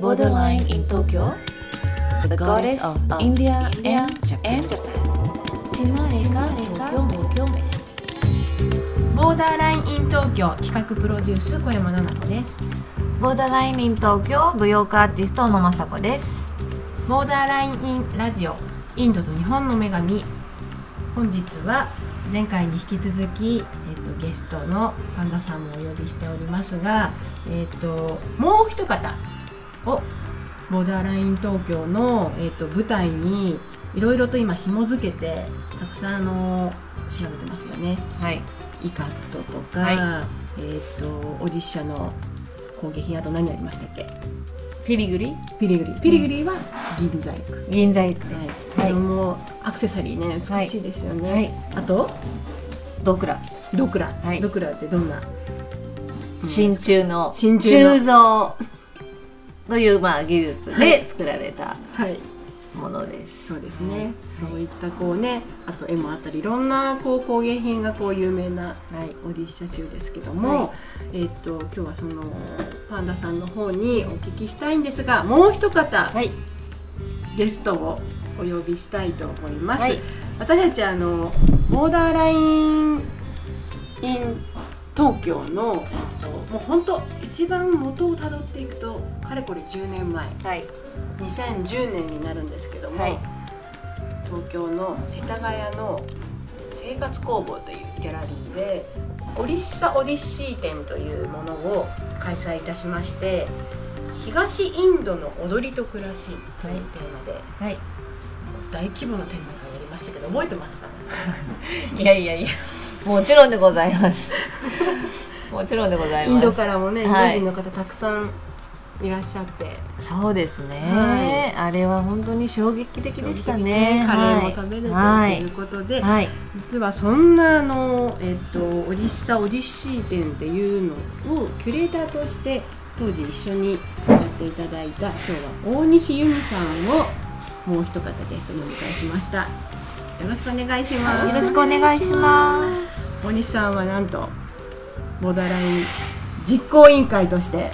Borderline in Tokyo The goddess of India and Japan. ボーダーラインイン東京企画プロデュース小山奈々子です。ボーダーラインイン東京舞踊家アーティスト小野雅子です。ボーダーラインインラジオインドと日本の女神。本日は前回に引き続き、えっと、ゲストのパンダさんもお呼びしておりますが、えっと、もう一方をボーダーライン東京の、えっと、舞台にいろいろと今紐付けてたくさんあの調べてますよね。はい。イカットとか、はえっとオディッシャの工芸品あと何ありましたっけ？ピリグリ？ピリグリ。ピリグリは銀細工、銀細工。はい、はれもアクセサリーね美しいですよね、はい。あと？ドクラ。ドクラ、はい。ドクラってどんな？真鍮の真鍮の。鋳造というまあ技術で作られたはい。ものです、そうですね、そういったこうねあと絵もあったりいろんなこう工芸品がこう有名な、はい、オディッシャ州ですけども、はえっと今日はそのパンダさんの方にお聞きしたいんですがもう一方、はい。ゲストをお呼びしたいと思います、はい。私たちあのボーダーラインイン東京の、えっと、もう本当一番元をたどっていくとかれこれ10年前。はい。2010年になるんですけども、はい。東京の世田谷の生活工房というギャラリーでオリッサオディッシー展というものを開催いたしまして東インドの踊りと暮らしというテーマで、はい。大規模な展覧会やりましたけど覚えてますか？いやいやいやもちろんでございますもちろんでございます。インドからもね、インドはい人の方たくさんいらっしゃって。そうですね、あれは本当に衝撃的でしたね。カレーも食べれてとはいいうことで、はい。実はそんなあの、えっと、オディッサオディッシー展っていうのをキュレーターとして当時一緒にやっていただいた今日は大西由美さんをもう一方ゲストにお迎えしました。よろしくお願いします。よろしくお願いします。大西さんはなんとボダライン実行委員会として、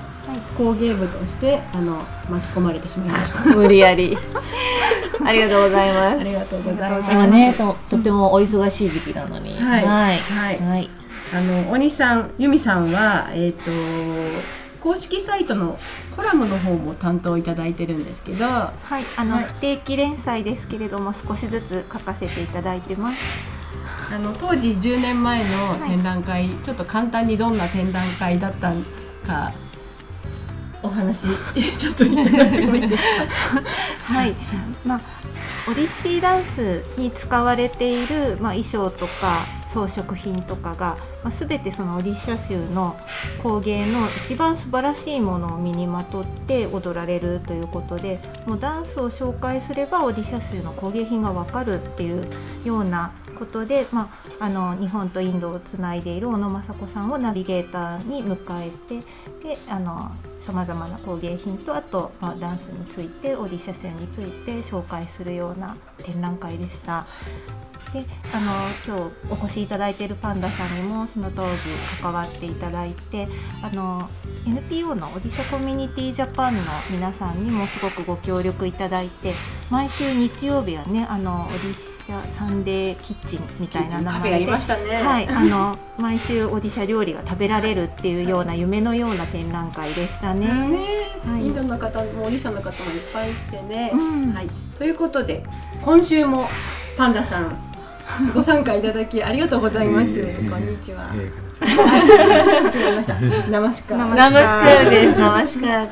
工芸部としてあの巻き込まれてしまいました無理やりありがとうございますありがとうございます今ねととてもお忙しい時期なのにはいはいはいあの大西さん由美さんはえっ、と公式サイトのコラムの方も担当いただいてるんですけどはい、あの、不定期連載ですけれども少しずつ書かせていただいてます。あの当時10年前の展覧会、ちょっと簡単にどんな展覧会だったかお話 ちょっといただいてもいいですか？はい、まあオディッシーダンスに使われているまあ衣装とか装飾品とかが、まあ、全てそのオディッシャ州の工芸の一番素晴らしいものを身にまとって踊られるということでもうダンスを紹介すればオディッシャ州の工芸品がわかるっていうようなことで、まあ、あの日本とインドをつないでいる小野雅子さんをナビゲーターに迎えてであのさまざまな工芸品とあと、まあ、ダンスについてオーディシャ州について紹介するような展覧会でした。であの今日お越しいただいているパンダさんにもその当時関わっていただいてあの NPO のオディシャコミュニティジャパンの皆さんにもすごくご協力いただいて毎週日曜日はねあのオディシャサンデーキッチンみたいな名前でましたね。はい、あの毎週オディシャ料理が食べられるっていうような夢のような展覧会でしたね。ねはい。インドの方もオリシャの方もいっぱいいてね、うん。はい、ということで今週もパンダさん ご参加いただきありがとうございます。ええこんにちは。違えました。ナマ シカ。ナマシカルですナマシカル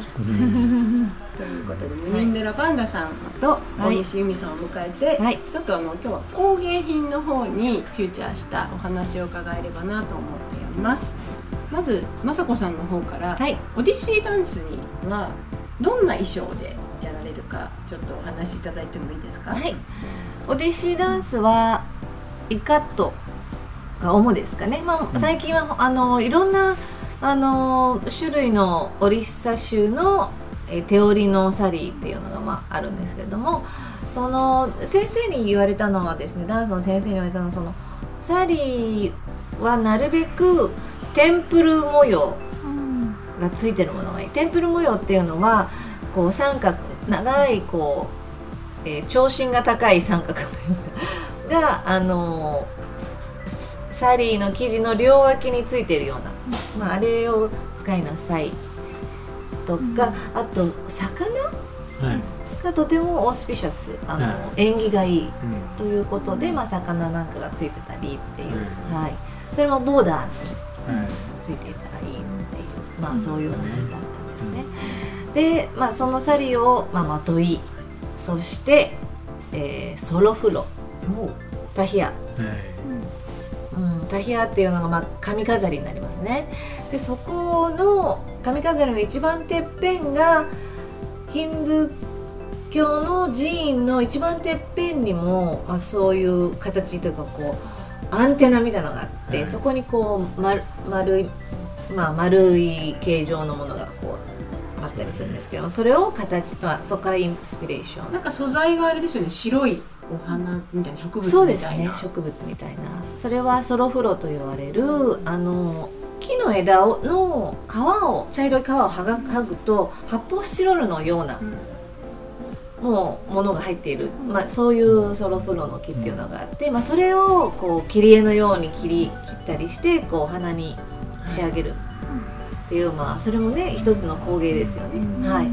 ということで、ムニンデラパンダさんと大西由美さんを迎えて、はいちょっとあの今日は工芸品の方にフューチャーしたお話を伺えればなと思っております。まず雅子さんの方から、はいオディシーダンスにはどんな衣装でやられるかちょっとお話しいただいてもいいですか？はいオディシーダンスはイカットが主ですかね、まあ、最近はあのいろんなあの種類のオリッサ州のえー手織りのサリーっていうのが、まあ、あるんですけれどもその先生に言われたのはですねダンスの先生に言われたのはそのサリーはなるべくテンプル模様うんがついてるものがいい。テンプル模様っていうのはこう三角長いこう、えー長心が高い三角のようながあのスサリーの生地の両脇についてるような、まあ、あれを使いなさいとか、あと魚？はい。がとてもオースピシャス。あの、はい。縁起がいいうん。ということで、まあ、魚なんかがついてたりっていう、うん。はい、それもボーダーにはい。ついていたらいいっていう、まあ、そういう感じだったんですね。で、まあ、そのサリーを、まあ、まとい。そして、えーソロフロタヒア、はい。うん、タヒアっていうのが、まあ、髪飾りになりますね。でそこの髪飾りの一番てっぺんがヒンドゥー教の寺院の一番てっぺんにも、まあ、そういう形というかこうアンテナみたいなのがあって、はい。そこにこう丸丸い、まあ、丸い形状のものがこうあったりするんですけどもそれを形、まあ、そこからインスピレーション。なんか素材があれですよね。白いお花みたいな植物みたいな。そうですね植物みたいな。それはソロフロと言われるあの木の枝をの皮を茶色い皮を剥が剥ぐと発泡スチロールのようなうん。もうものが入っている、まあ、そういうソロフロの木っていうのがあって、まあ、それをこう切り絵のように切り切ったりしてこうお花に仕上げる。っていう、まあ、それもね一つの工芸ですよね。はい、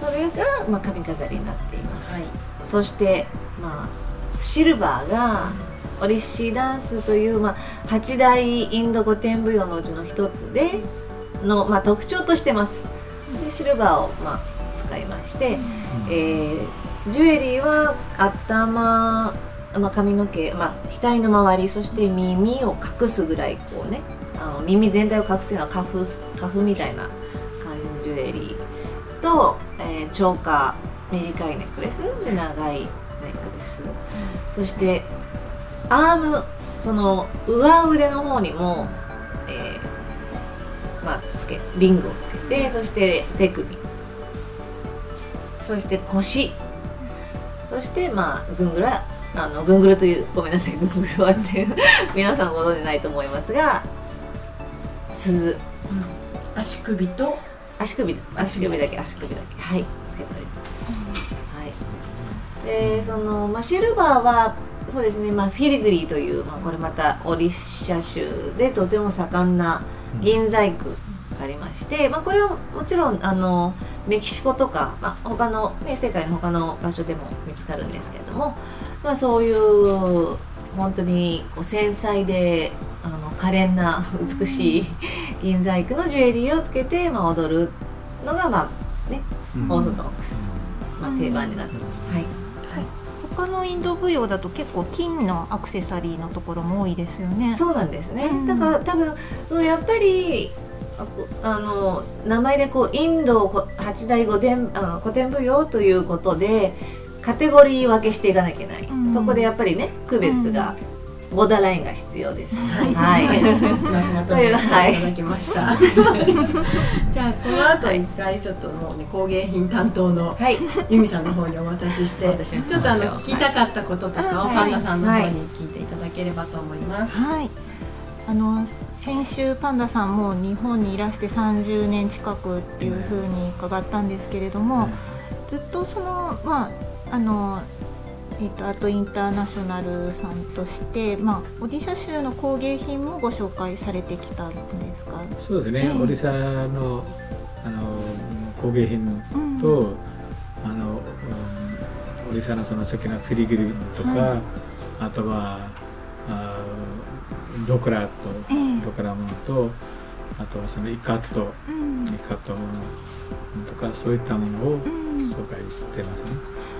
それが、まあ、髪飾りになっています。はい。そして、まあ、シルバーがオリッシーダンスという、まあ、八大インド語典舞踊のうちの一つでの、まあ、特徴としてます。でシルバーを、まあ、使いまして、えージュエリーは頭、まあ、髪の毛、まあ、額の周りそして耳を隠すぐらいこうねあの耳全体を隠すようなカフカフみたいな感じのジュエリーと、えーチョーカー短いネックレスで長いネックレス。そしてアームその上腕の方にも、えーまあ、つけリングをつけてそして手首。そして腰。そしてまあぐんぐらあのぐんぐるというごめんなさいぐんぐるはっていう 皆さんご存じないと思いますが鈴。足首と足首足首だけ足首だけ。はいつけております、はいでその、まあ、シルバーはそうですね、まあ、フィリグリーという、まあ、これまたオリッシャ州でとても盛んな銀細工がありまして、まあ、これはもちろんあのメキシコとか、まあ、他の、ね、世界の他の場所でも見つかるんですけれども、まあ、そういう本当にこう繊細であの可憐な美しい銀細工のジュエリーをつけて、まあ、踊るのが、まあね、うん。オーソドックス、まあ、定番になってます。はい他のインド舞踊だと結構金のアクセサリーのところも多いですよね。そうなんですね、うん。だから多分そのやっぱりあの名前でこうインドこ八大古典あの古典舞踊ということでカテゴリー分けしていかなきゃいけない、うん。そこでやっぱりね区別が、ボーダーラインが必要です。はいはいま とめていただきました。じゃあこの後一回ちょっともうね工芸品担当のはい、由美さんの方にお渡しして、ちょっとあの聞きたかったこととかをはいパンダさんの方に聞いていただければと思います。はい。あの先週パンダさんも日本にいらして30年近くっていうふうに伺ったんですけれども、ずっとそのまああのえっとあとインターナショナルさんとしてまあオディシャ州の工芸品もご紹介されてきたんですか？そうですね、ええオリサのあの工芸品うんと、あの、うんオリサのその好きなフィリグリとか、はい。あとはあドクラと、ええ。ドクラものとあとはそのイカットうん。イカットものとかそういったものをうん。紹介してますね。はい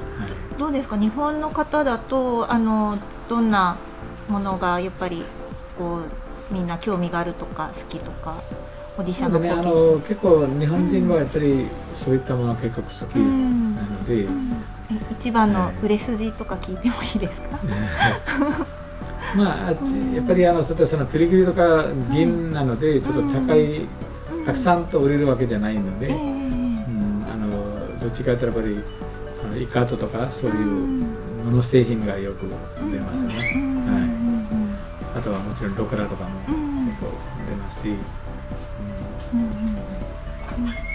どうですか？日本の方だとあのどんなものがやっぱりこうみんな興味があるとか好きとかオーディシそうでね、あャンの結構日本人はやっぱりそういったものが結構好きうん。なので、え一番の売れ筋とか聞いてもいいですか、まあやっぱりあのそそのピリギリとか銀なのでちょっと高い、たくさんと売れるわけじゃないので、ええ。うん、あのどっちかというとやっぱりあのイカートとかそういう布製品がよく出ますね、はい、あとはもちろんドクラとかも結構出ますし、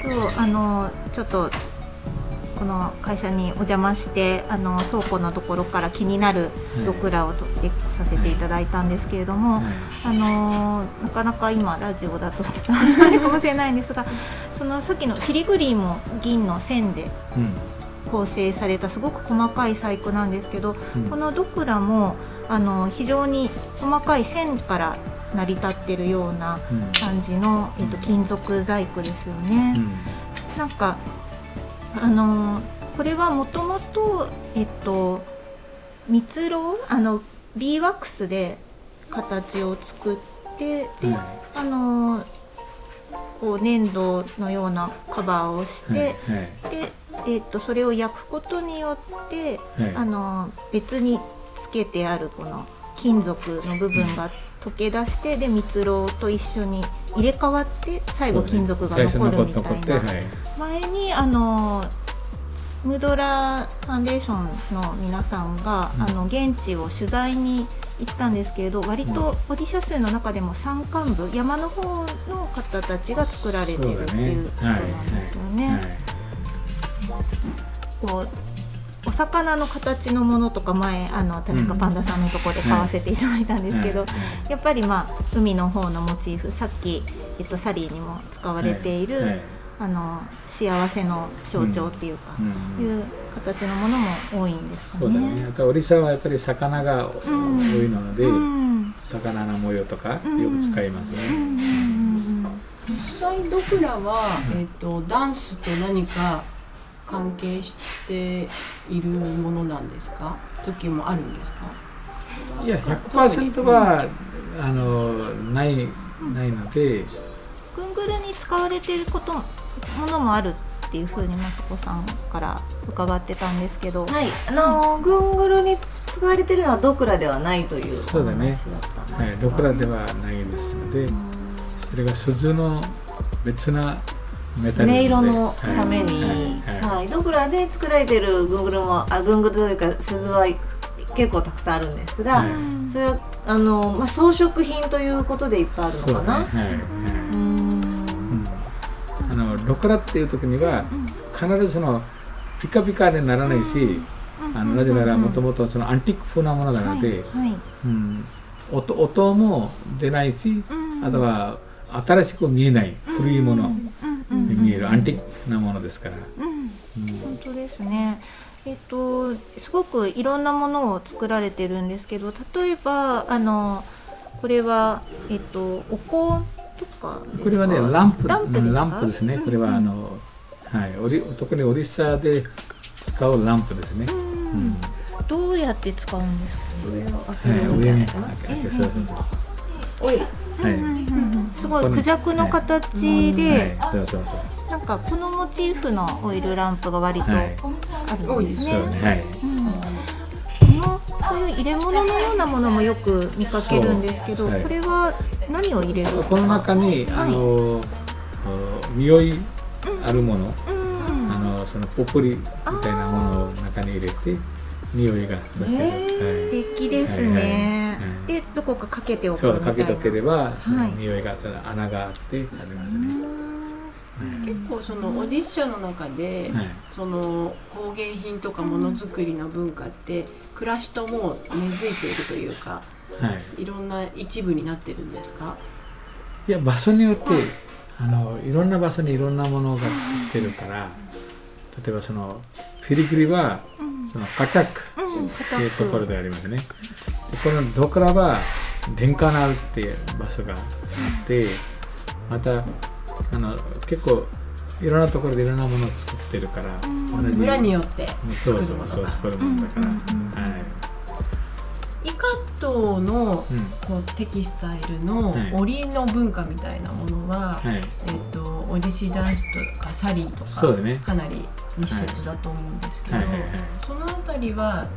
今日あのちょっとこの会社にお邪魔してあの倉庫のところから気になるドクラを取ってさせていただいたんですけれども、はい。あのなかなか今ラジオだと伝わらないかもしれないんですがそのさっきのフィリグリーも銀の線でうん構成されたすごく細かい細工なんですけど、うん。このドクラもあの非常に細かい線から成り立ってるようなうん。感じの、えっと、金属細工ですよね。うん。なんかあのこれはもともとえっと蜜ろうあのビーワックスで形を作ってで、はあのこう粘土のようなカバーをして、で、えっとそれを焼くことによってはい。あの別につけてあるこの金属の部分が溶け出してで蜜ろうと一緒に入れ替わって最後金属が残るみたいな。はい。前にあのムードラーファンデーションの皆さんが、うん。あの現地を取材に行ったんですけれど割とオディシャ数の中でも山間部山の方の方たちが作られてそるっていうことなんですよね。はい。こうお魚の形のものとか前あの確かパンダさんのところで買わせていただいたんですけど、はいやっぱりまあ海の方のモチーフさっき、えっと、サリーにも使われている、あの幸せの象徴っていうか、うんいう形のものも多いんですかね。そうだね。あとオリサはやっぱり魚が多いので、うん。魚の模様とかよく使いますね、うんうんうん。実際ドクラは、えっとダンスと何か関係しているものなんですか？時もあるんですか？いや100%は、あのないないので。ぐんぐるに使われていることものもあるっていうふうにまさこさんから伺ってたんですけど、はい、あのぐん。ぐるに使われてるのはドクラではないというおそうだね。話だったんはい、ですが。ドクラではないですので、うん。それが鈴の別なメタル音で。色のために、はい。ドクラで作られているぐんぐるもあぐんぐるというか鈴は結構たくさんあるんですが、はい。それはあの、まあ、装飾品ということでいっぱいあるそうのかな。だねのドクラっていう時には必ずそのピカピカにならないし、あのなぜならもともとそのアンティーク風なものなので、はい。うん、音音も出ないし、うん。あとは新しく見えない古いものに見えるアンティークなものですから、本当ですね。えっとすごくいろんなものを作られてるんですけど、例えばあのこれはえっとお香とかですか？これはねランプランプですか？ランプですね。これはあの、はい、オリ特にオリッサで使うランプですね、ううん。んどうやって使うんですか？上をはい、開けるすごいクジャクの形はい。で、なんかこのモチーフのオイルランプが割とはい。あるんですね。はい。うんこういう入れ物のようなものもよく見かけるんですけど、はい。これは何を入れるこの中にあの、匂いあるもの、うん。あのそのポプリみたいなものを中に入れて匂いが出せる、素敵ですね。はいはいはいでどこかかけておはい、くみたいな。そうかけとければ、はい。匂いがその穴があってありますね、結構そのオディッシャの中で、はい。その工芸品とかものづくりの文化って暮らしともう根付いているというかはい、いろんな一部になってるんですか？いや場所によってあのいろんな場所にいろんなものが作ってるから例えばそのフィリグリはそのカタックうん、っていうところでありますね。でこのドクラはレンカナルっていう場所があってまたあの結構いろんなところでいろんなものを作ってるから村によってそうそう作るものが。そう作るものだから、うんはい、イカットのうん。こうテキスタイルのはい。織りの文化みたいなものは、はい。えっとオディシーダンスとかサリーとか、かなり密接だと思うんですけど、そのあたりは？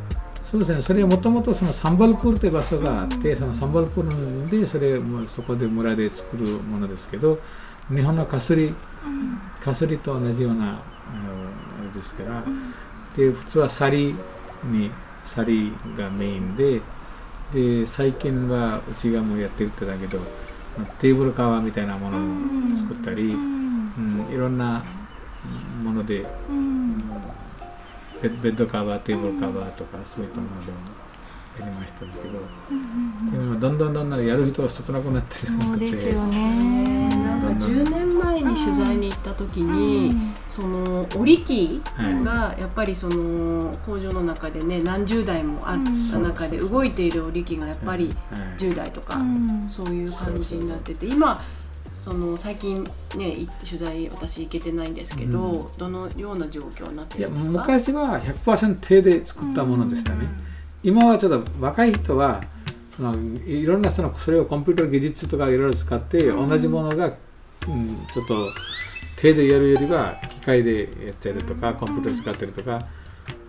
そうですね。それはもともとそのサンバルプールという場所があって、そのサンバルプールでそれもそこで村で作るものですけど日本のかすりかすりと同じようなあれですから、で普通はサリにサリがメインでで最近はうちがもうやってるってだけどテーブルカバーみたいなものも作ったり、うん。いろんなものでうん。ベベッドカバーテーブルカバーとかそういったものでもやりましたけど、でもどんどんどんどんやる人が少なくなってるそうですよえね。ーなんか10年前に取材に行った時に、その織り機がやっぱりその工場の中でね何十台もあった中で動いている織り機がやっぱりはい。10台とかうん。そういう感じになってて今その最近ねい取材私行けてないんですけど、うん。どのような状況になってるんですか？昔は100%手で作ったものでしたね、今はちょっと若い人はそのいろんなそのそれをコンピューター技術とかいろいろ使って同じものが、うん、ちょっと手でやるよりは機械でやってるとかコンピューター使ってるとか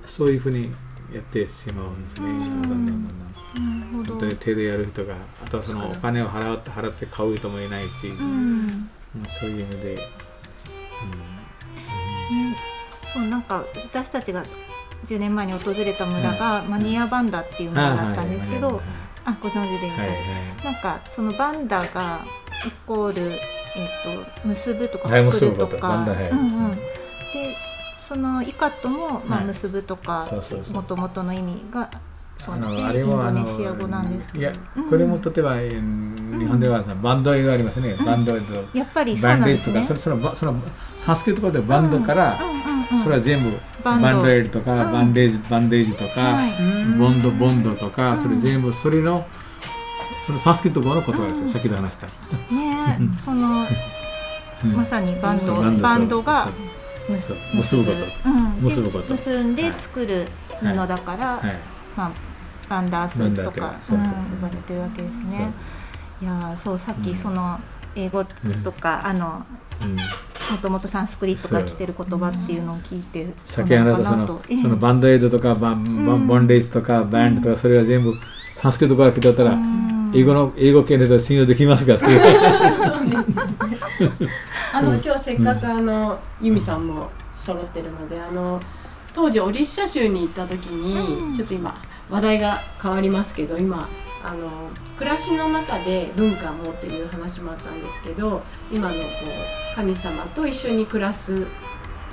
そういうふうにやってしまうんですね、うん。どん。どんど。ん本当に手でやる人があとはそのお金を払って払って買う人もいないし、ううんんそういう意味で、ね。そうなんか私たちが10年前に訪れた村がマニアバンダっていううん、村だったんですけど、はいあご存知ではいだい。てなんかそのバンダがイコール、えー、と結ぶとかるとか、はい。うんうん、でそのイカットも、まあ、はい。結ぶとかもともとの意味がそうあでのあれインドネシア語なんですけど。いやうん。これも例えば、えー日本ではさバンドエイドありますね、うん。バンドエイドやっぱりそうなんですね。とかそれそのばそのサンスクリット語でバンドから、それは全部バンド。バンドエイドとか、うん。バンデージバンデージとか、はい。ボンドボンドとか、うん。それ全部それのそのサンスクリット語の言葉ですよ、うん。さっきで話した、ねえそのうん。まさにバンド、うんバンド。がそう。そう。結ぶ結ぶことで結んで作る布だから、はい。まあ、バンダースとかそうそうそう。うん呼ばれてるわけですね。いやーそうさっきその英語とか、あのうん。もともとサンスクリットから来てる言葉っていうのを聞いて、先ほどそのええ。そのバンドエイドとかバンバンボンデージとかバンドとかそれは全部サンスクリット語から来てたら、うん英語の英語圏で信用できますかっていう。あの今日せっかくあの由美さんも揃ってるのであの当時オリッシャ州に行った時に、うん。ちょっと今話題が変わりますけど今あの暮らしの中で文化もっていう話もあったんですけど今のこう神様と一緒に暮らす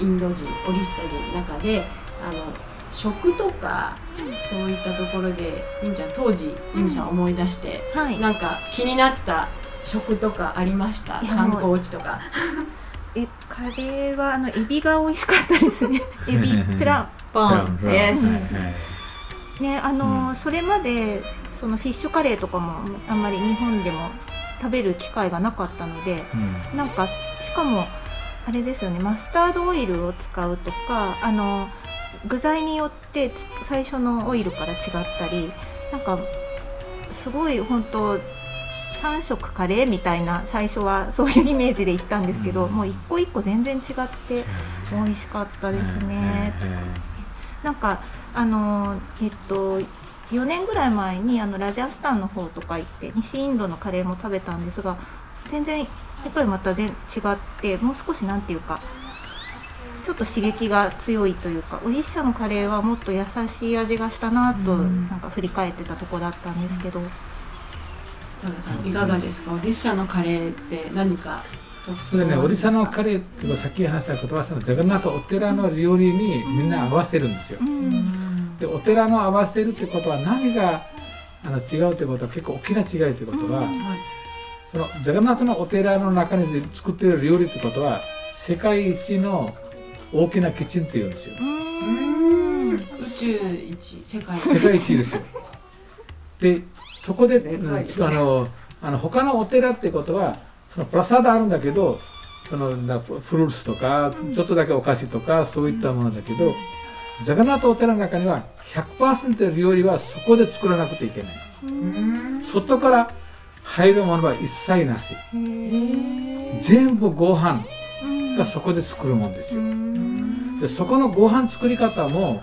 インド人オリッシャ人の中であの食とかそういったところで由美ちゃん当時由美さん思い出して、はい。なんか気になった食とかありました？観光地とか。えカレーはあのエビが美味しかったですね。エビプラポン。はい。ねあの、うん。それまでそのフィッシュカレーとかもあんまり日本でも食べる機会がなかったのでうん。なんかしかもあれですよねマスタードオイルを使うとかあの具材によってつ最初のオイルから違ったりなんかすごい本当3色カレーみたいな最初はそういうイメージで行ったんですけど、うん。もう一個一個全然違って美味しかったですね。なんかあのえっと4年ぐらい前にあのラジャスタンの方とか行って西インドのカレーも食べたんですが全然やっぱりまた全違ってもう少しなんていうかちょっと刺激が強いというかオリッシャのカレーはもっと優しい味がしたなとうん。なんか振り返ってたとこだったんですけど、田中さんいかがですか？オディッシャのカレーって何か特それね、オリサのカレレーってさっき話した言葉そのジャガンナートお寺の料理にみんな合わせてるんですよ。う。ん。でお寺の合わせてるってことは何があの違うってことは結構大きな違いってことは、うん。そのジャガンナートのお寺の中に作ってる料理ってことは世界一の大きなキッチンっていうんですよ。うん宇宙一世界世界一ですよ。でそこで、あのあの他のお寺ってことはそのプラサードあるんだけどそのなフルーツとかちょっとだけお菓子とかそういったものだけど、ジャガナートお寺の中には100%料理はそこで作らなくていけない。うん外から入るものは一切なし。全部ご飯うんがそこで作るもんですよ。うんでそこのご飯作り方も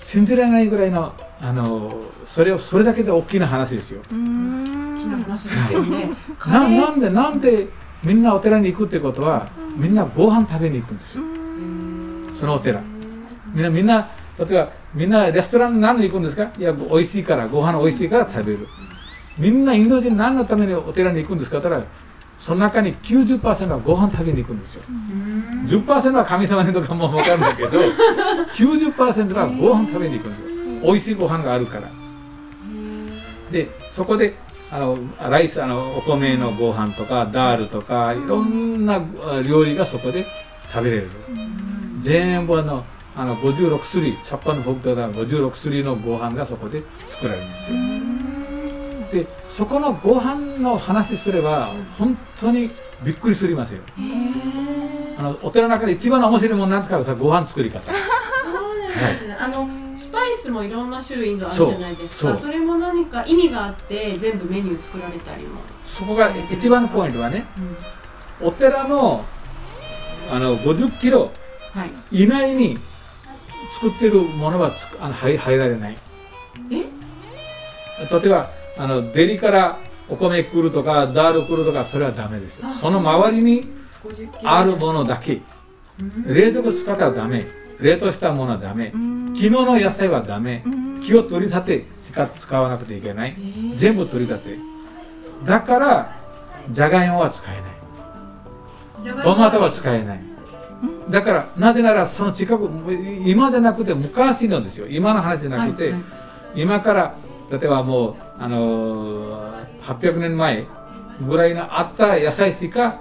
信じられないぐらいのあのそれをそれだけで大きな話ですよ。うん大きな話ですよねカななんでなんでみんなお寺に行くってことはみんなご飯食べに行くんですよ。そのお寺。みんなみんな例えばみんなレストラン何で行くんですか？いや美味しいからご飯美味しいから食べる。みんなインド人何のためにお寺に行くんですか？って言ったらその中に90%はご飯食べに行くんですよ。うん。10%は神様にとかも分かるんだけど 90%はご飯食べに行くんですよ。美味しいご飯があるから。でそこであのライスあのお米のご飯とかダールとかいろんなあ料理がそこで食べれる全部あのあの56種類チャッパの僕とだ56種類のご飯がそこで作られるんですよでそこのご飯の話すれば本当にびっくりするますよ。あのお寺の中で一番面白いものなんてかご飯作り方。そうなんですね、あのスパイスもいろんな種類があるじゃないですか。それも何か意味があって全部メニュー作られたりも、そこが一番のポイントはねお寺のあの50キロはい。以内に作ってるものはつくあの入入られない。え？例えばあのデリからお米来るとかダール来るとかそれはダメですその周りに50キロ。あるものだけ。冷蔵庫使ったらダメ。冷凍したものはダメ。昨日の野菜はダメ。木を取り立てしか使わなくていけない。えー。全部取り立て。だからじゃがいもは使えない。トマトは使えない。だからなぜならその近く今じゃなくて昔のですよ。今の話じゃなくて、はいはい。今から例えばもう、あのー800年前ぐらいのあった野菜しか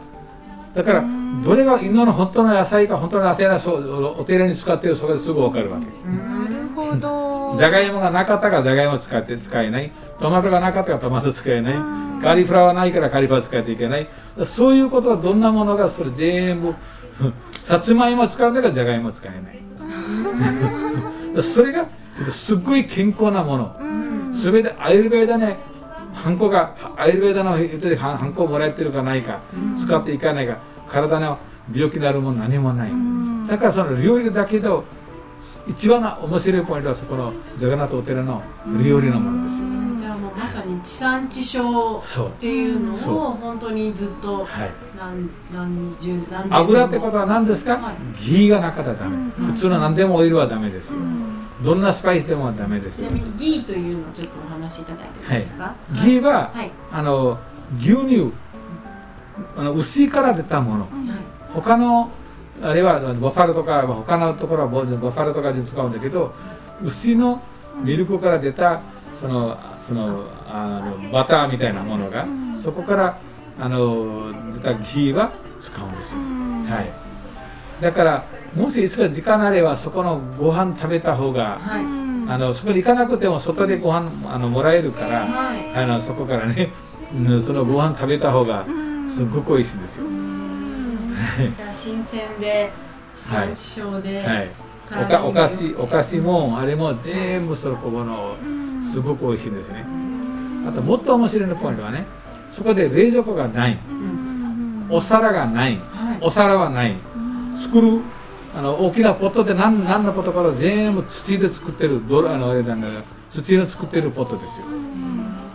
だからどれが今の本当の野菜か本当の野菜うお寺に使ってるそこですぐ分かるわけ。なるほど。じゃがいもがなかったからじゃがいも使って使えない。トマトがなかったからトマト使えない。カリフラワーないからカリフラワー使っていけない。そういうことはどんなものがそれ全部 さつまいも使うんだからじゃがいも使えない。それがすっごい健康なものそれでアイルベーダねハンコがアイルベーダの人でハンコもらえてるかないか使っていかないか体の病気になるもの何もない。だからその料理だけど一番面白いポイントはそこのジャガナトお寺の料理のものですよ。じゃあもうまさに地産地消っていうのを本当にずっとはい。何何十何千油ってことは何ですか、はい。ギーがなかったらダメ、普通の何でもオイルはダメですよ、どんなスパイスでもダメですよ。ちなみにギーというのをちょっとお話しいただいてもいいですか、ギーは、はい。あの牛乳。あの牛から出たもの。はい。他のあれはバファロとか他のところはボバファロとかで使うんだけど牛のミルクから出たそのそのあのバターみたいなものがそこからあの出たギーは使うんですよ、はい、だからもしいつか時間あればそこのご飯食べた方がはい。あのそこに行かなくても外でご飯あのもらえるからはい。あのそこからねうんそのご飯食べた方がすごく美味しいんですよ、じゃあ新鮮で地産地消で、はい、おかお菓子お菓子もあれも全部そのここのすごく美味しいんですね。あともっと面白いポイントはねそこで冷蔵庫がない。うん。お皿がない。お皿はない。作るあの大きなポットで何何のポットから全部土で作ってるドラあのあれ土の作ってるポットですよ。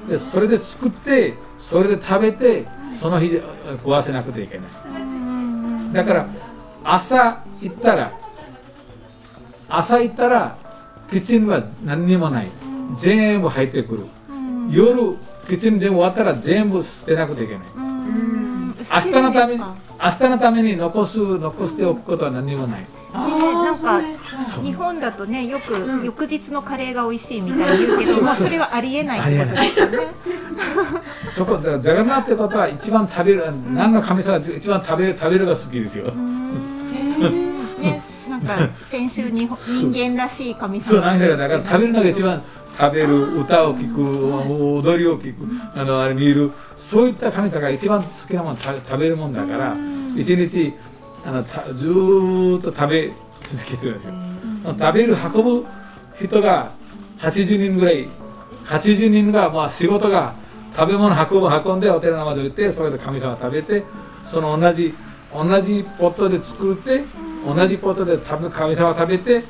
でそれで作ってそれで食べてその日で食わせなくてはいけない。だから朝行ったら朝行ったらキッチンは何にもない。全部入ってくる。夜キッチン全部終わったら全部捨てなくてはいけない。うん。明日のために明日のために残す残しておくことは何にもない。あねーなんか日本だとねよく、うん。翌日のカレーが美味しいみたいに言うけど、まあ、それはありえないってことですよね。そこだナってことは一番食べる何の神様が一番食べる食べるが好きですよ。ね、なんか先週に人間らしい神そう様なんだよだから食べるのが一番食べる歌を聴く踊りを聴くあのあれ見るそういった神様が一番好きなもの食べるもんだから一日あのたずーっと食べ続けてるんですよ食べる運ぶ人が80人ぐらい80人がまあ仕事が食べ物運ぶ運んでお寺まで行ってそれで神様食べてその同じ同じポットで作って同じポットで食べ神様食べて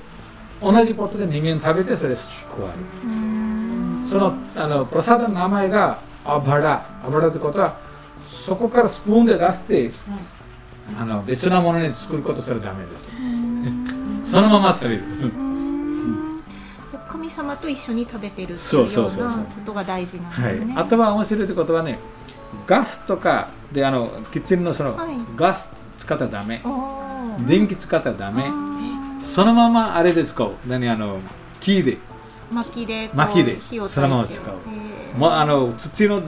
同じポットで人間食べてそれで食われる。そのあのプラサダの名前がアバダアバダってことはそこからスプーンで出してあの別なものに作ることすらダメです。そのまま食べる。神様と一緒に食べてるってそいううよう。なことが大事なんですはい。ね。、あとは面白いってことはねガスとかであのキッチンのその、はい。ガス使ったらダメ。電気使ったらダメそのままあれで使う。何あの木で。薪で薪で。そのまま使う。へー。もうあの土のあ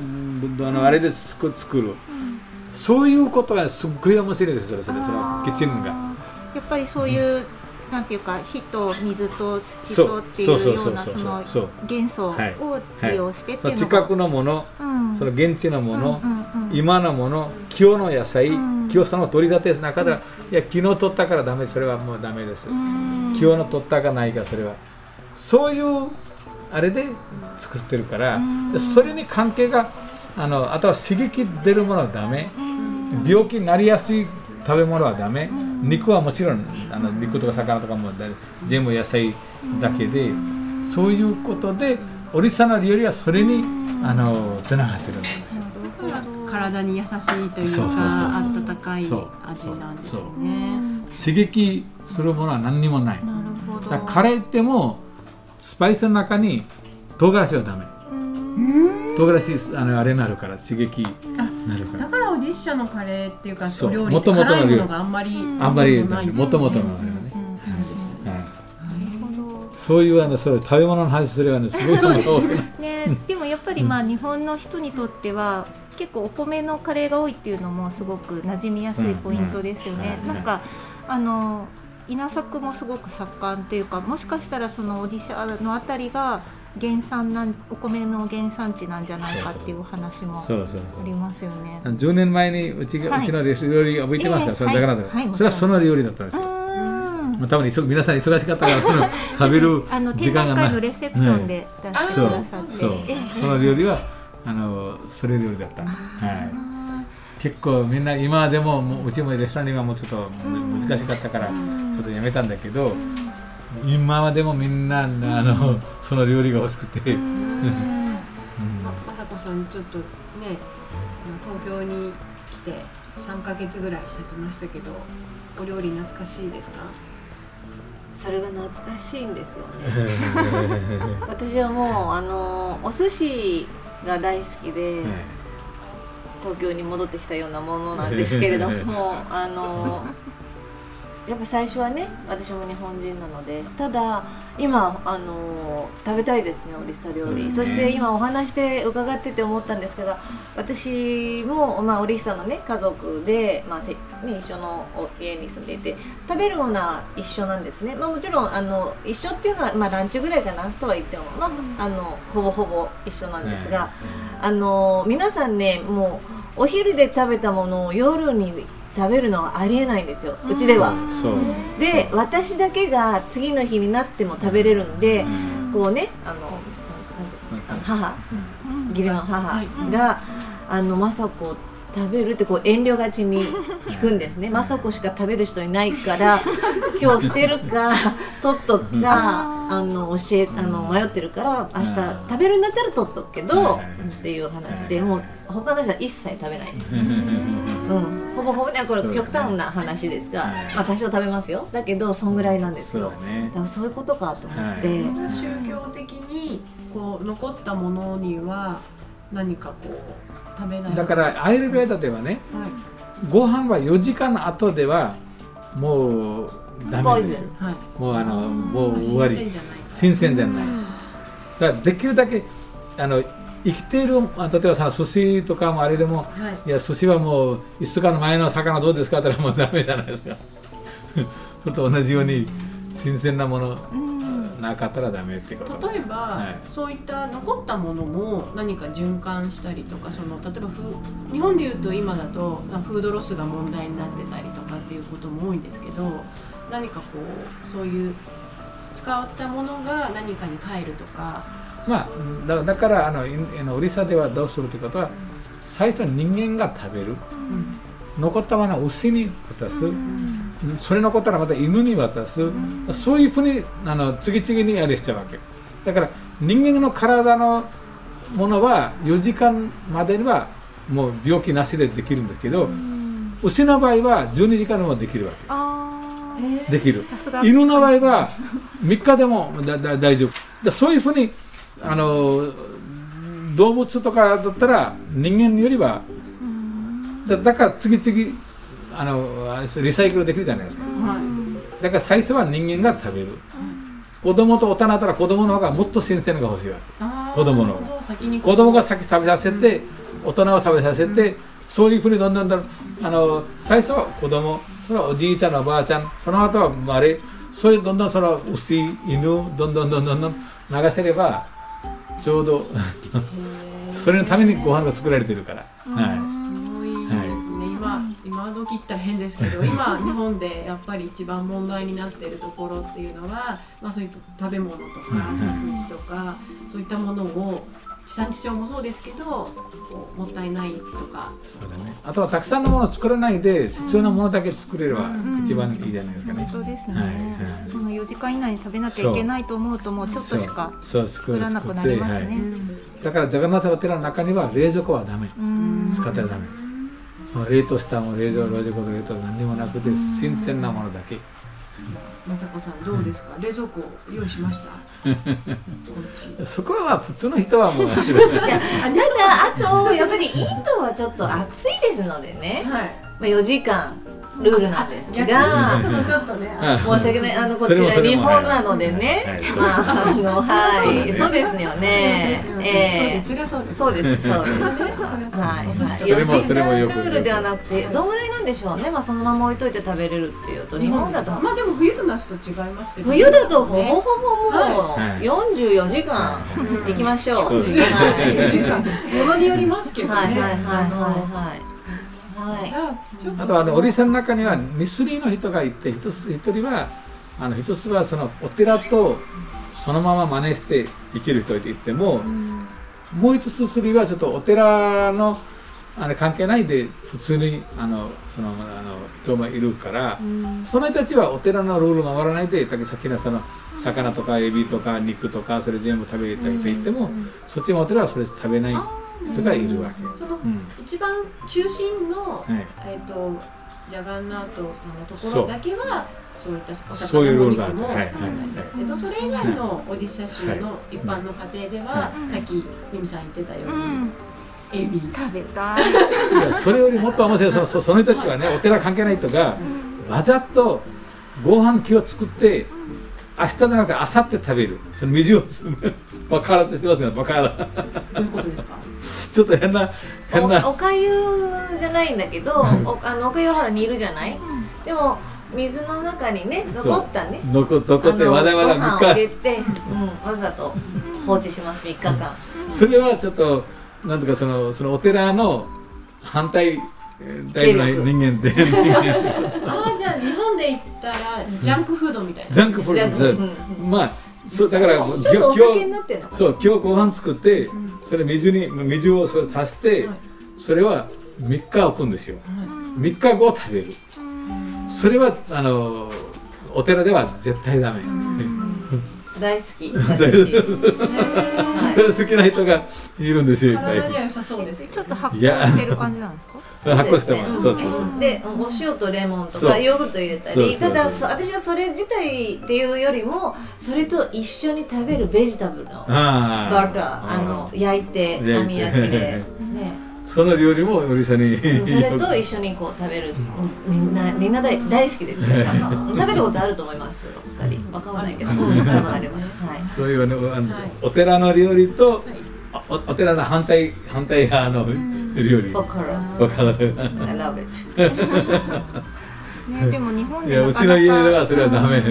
のあれで作作るそういうことがすっごい面白いですよそれそのキッチンが。やっぱりそういう、なんていうか火と水と土とっていそうようなその元素を利用してっていうのが、近くのものうん。その現地のもの、うんうんうん。今のもの今日の野菜、うん。今日その取り立てなかったら、いや昨日取ったからダメそれはもうダメです、うん。今日の取ったかないかそれは。そういうあれで作ってるから、うん。でそれに関係があのあとは刺激出るものはダメ、うん。病気になりやすい食べ物はダメ、肉はもちろんあの肉とか魚とかもだ全部野菜だけで、そういうことでオリサの料理はそれにあのつながってるんですなるほど体に優しいというそうそうそうか温かい味なんですそうようね。ん刺激するものは何にもない。なるほど。だからカレーってもスパイスの中に唐辛子はダメ。うん唐辛子あのあれになるから刺激になるから。だからおじっしゃのカレーっていうかそう。お料理って元々の辛いものがあんまりあんまりもともとのあれはね、そういうあのそれ食べ物の話すればねすごいそのね、でもやっぱりまあ日本の人にとっては結構お米のカレーが多いっていうのもすごく馴染みやすいポイントですよね。なん。かあの稲作もすごく盛ん。というかもしかしたらそのオディシャのあたりが原産なんお米の原産地なんじゃないかっていう話もあそうそうそう。りますよね。10年前にうちが、はい。うちの料理覚えてますから、ええそれだからそれはその料理だったんですうよ、まあ、多分忙皆さん忙しかったからその 食べる時間がない。のレセプションで出してくそうださって、そその料理はあのそれ料理だった、はい、結構みんな今でももううちもレストランにはもうちょっとん。難しかったからちん。ょっとやめたんだけど、今までもみんなあのその料理が欲しくて、うん。ままさこさんちょっとねあの東京に来て3ヶ月ぐらい経ちましたけどお料理懐かしいですか？それが懐かしいんですよね。私はもうあのお寿司が大好きで、東京に戻ってきたようなものなんですけれどもあのやっぱ最初はね私も日本人なのでただ今あの食べたいですねオリッサ料理。そ,、ね。して今お話で伺ってて思ったんですけど私も、まあ、オリッサのね家族で、まあせね、一緒のお家に住んでいて食べるものは一緒なんですね、まあ、もちろんあの一緒っていうのは、まあ、ランチぐらいかなとは言っても、まあ、あのほぼほぼ一緒なんですが、あの皆さんねもうお昼で食べたものを夜に食べるのはありえないんですよ。うちでは。そう、で私だけが次の日になっても食べれるんで、うん。こうねあのあの母。義理の母はい。が、あの雅子を食べるってこう遠慮がちに 聞くんですね。雅子しか食べる人いないから 今日捨てるか 取っとくかあの教えあの迷ってるから明日食べるんだったら取っとくけどっていう話でもう他の人は一切食べない。うん、ほぼほぼねこれ極端な話ですが、はい。まあ多少食べますよ。だけどそんぐらいなんですよ。そうだね。だからそういうことかと思って、はい。宗教的にこう残ったものには何かこう食べない。だからアイルベーダではねはい。ご飯は4時間後ではもうダメですよ。はい。もうあのもうあ終わり。新鮮じゃない新鮮じゃない。だからできるだけあの生きているあ例えばさ寿司とかもあれでもはい。いや寿司はもう1週間の前の魚どうですかって言ったらもうダメじゃないですかそれと同じように新鮮なものなかったらダメってこと。例えば、はい。そういった残ったものも何か循環したりとかその例えばフー日本でいうと今だとまあフードロスが問題になってたりとかっていうことも多いんですけど何かこうそういう使ったものが何かに変えるとかまあだだからあのオリサではどうするということは最初に人間が食べる。残ったものは牛に渡す、それ残ったらまた犬に渡す、そういうふうにあの次々にあれしちゃうわけ。だから人間の体のものは4時間までにはもう病気なしでできるんですけど、牛の場合は12時間でもできるわあけできる。犬の場合は3日でもだだ大丈夫。だそういうふうにあの動物とかだったら人間よりはだだから次々あのリサイクルできるじゃないですか。はい。だから最初は人間が食べる。子供と大人だったら子供の方がもっと新鮮なのが欲しいわ。子供の。子供が先食べさせて大人を食べさせてそういうふうにどんどんどんあの最初は子供それはおじいちゃんおばあちゃんその後は生まれそれでどんどんその牛犬どんどんどんどんどん流せればちょうど。それのためにご飯が作られてるから、はい、すごいですね、今今時って言ったら変ですけど今日本でやっぱり一番問題になっているところっていうのは、まあ、そういった食べ物とかうん食事とかそういったものを地産地消もそうですけどもったいないとか。そうだね。あとはたくさんのものを作らないで必要なものだけ作れれば一番いいじゃないですかね、本当ですね、はいはいその4時間以内に食べなきゃいけないと思うともうちょっとしか作らなくなりますね、はい。だからジャガナタお寺の中には冷蔵庫はダメ。うん。使ったらダメ。その冷凍したもの冷蔵冷蔵庫と冷凍何にもなくて新鮮なものだけ。まさこさんどうですか？冷蔵庫用意しました？そこはまあ普通の人はもう ただあとやっぱりインドはちょっと暑いですのでね、はい。まあ、4時間ルールなんですがちょっとちょっとねあ申し訳ない。あのこちら日本なのではいねはい。まああのはい。そそうですよね。そうですよええ。そうですそうです。そうです。はい、それも4時それもよく。間ルールではなくてどんぐらいなんでしょうね、まあ、そのまま置いといて食べれるっていうと日本だと。まあでも冬と夏と違いますけど冬だとほぼほぼもうはい。44時間行きましょう。そうですはい。ものによりますけどね。はいはいはいあはいのはい。あちょっとあとあのおりさんの中にはミスリーの人がいて一つ一人はあの一つはそのお寺とそのまま真似して生きる人って言っても、もう一つすりはちょっとお寺のあの関係ないで普通にあのそのあの人もいるから、その人たちはお寺のルール守らないでだけさっきのその魚とかエビとか肉とかそれ全部食べたいと言っても、そっちのお寺はそれ食べない人がいるわけ。そのうん一番中心の、はい。えっ、とジャガンナートのところだけはそういったお魚も肉も食べないんですけど、それ以外のオディッシャ州の一般の家庭では、さっきミミさん言ってたように、うん。エビ。食べたい。いやそれよりもっと面白いそのそその人たちはねお寺関係ない人がわざとご飯気を作って明日じゃなくて明後日食べる。その水をバカラってしてますねバカラどういうことですか？ちょっと変な変な。おおかゆじゃないんだけど、おあのおかゆは煮るじゃない？でも水の中にね残ったね。残残ってわざわざあのご飯を3日。入れて、うん、わざと放置します3日間。それはちょっとなんとかそのそのお寺の反対えータイプの人間って ああじゃあ日本で言ったらジャンクフードみたいな。ジャンクフード。まあそうだからちょっとお酒になってんのかな。そう今日ご飯作ってそれ水に水をそれ足してはい。それは3日置くんですよ。3日後食べる。それはあのお寺では絶対ダメ大好き。私。はい。好きな人がいるんですよ体には良さそうですちょっと発酵してる感じなんですか？そう発酵してもですねそうそうそう。でお塩とレモンとかヨーグルト入れたりただそ私はそれ自体っていうよりもそれと一緒に食べるベジタブルのバあターあの焼いて焼いて。網焼きで、ね、その料理もおりさに。うんそれと一緒にこう食べるうんみんなみんな大大好きですよ。食べたことあると思います？お二人。わかんないけど、うん、多分あります。はい。そういうねあのはい。お寺の料理とおお寺の反対反対側の料理。バカラわかる I love it. ねでも日本いやうちでなかなかの家ではそれはダメ。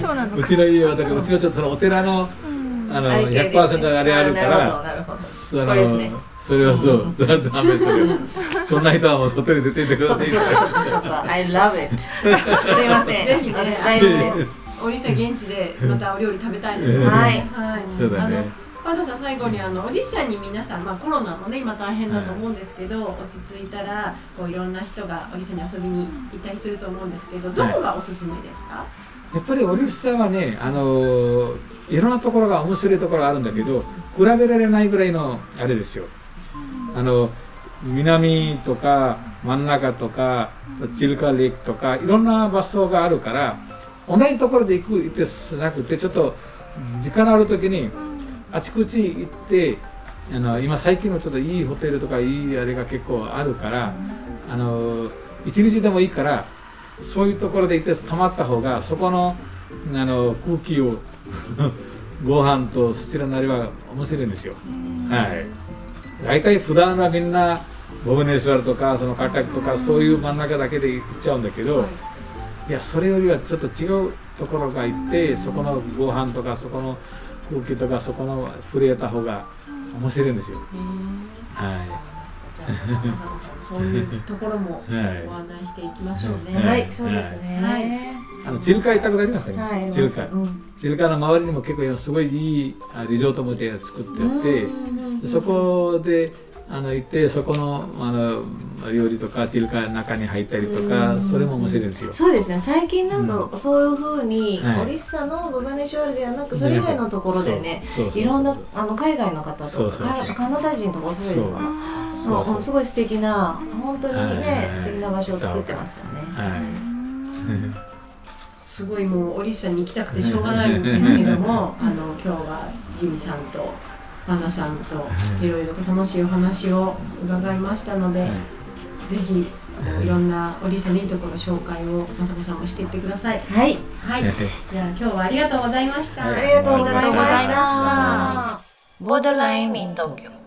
そうなのうちの家はだからうちのちょっとそのお寺のうん。あのあれ系ですね。100%あれあるかなるほどらなるほど。これですねそれはそう。それはダメそれは。そんな人はもう外に出ていってください。そっかそっかそっか I love it すいません。ぜひね私大好きです。おりさ現地でまたお料理食べたいです。ねはい。はい。そうだね。あのパンダさん最後にあのオディシャに皆さん、まあ、コロナもね今大変だと思うんですけど、落ち着いたらこういろんな人がオディシャに遊びに行ったりすると思うんですけどどこがおすすめですか、やっぱりオリスさんはねあのいろんなところが面白いところがあるんだけど比べられないぐらいのあれですよあの南とか真ん中とかチルカレイクとかいろんな場所があるから同じところで行く行ってなくてちょっと時間ある時にあちこち行ってあの今最近のちょっといいホテルとかいいあれが結構あるからあの一日でもいいからそういうところで行って泊まった方がそこのあの空気を ご飯とそちらなりは面白いんですよ。はい。大体普段はみんなボブネスワルとかそのカタクとかそういう真ん中だけで行っちゃうんだけど、い、やそれよりはちょっと違うところが行ってそこのご飯とかそこの空気とかそこの触れた方が面白いんですよ。はそういうところもご はい案内していきましょうね。ははいい、そうですね。はいい。あのチルカ行ったことありますかね。はい、チルカ。うんチルカの周りにも結構すごいいいあリゾートもで作ってあって。そこであの行ってそこのあの料理とかチルカの中に入ったりとかうんそれも面白いんですよ。そうですね最近なんかそういうふうに、はいオリッサのブバネシュワルではなくそれ以外のところでねそうそうそういろんなあの海外の方とそうそうかカカナダ人とかオーストラリアとかそそううそううんすごい素敵な本当にね、はい素敵な場所を作ってますよね。はい。すごいもうオリッサに行きたくてしょうがないんですけども、あの今日はユミさんとパンダさんといろいろと楽しいお話を伺いましたので、ぜひいろんなオリッサのいいところ紹介をまさこさんもしていってください。はい、はい。じゃあ今日はありがとうございました。はいありがとうございまありがとうございしたま。Borderline in Tokyo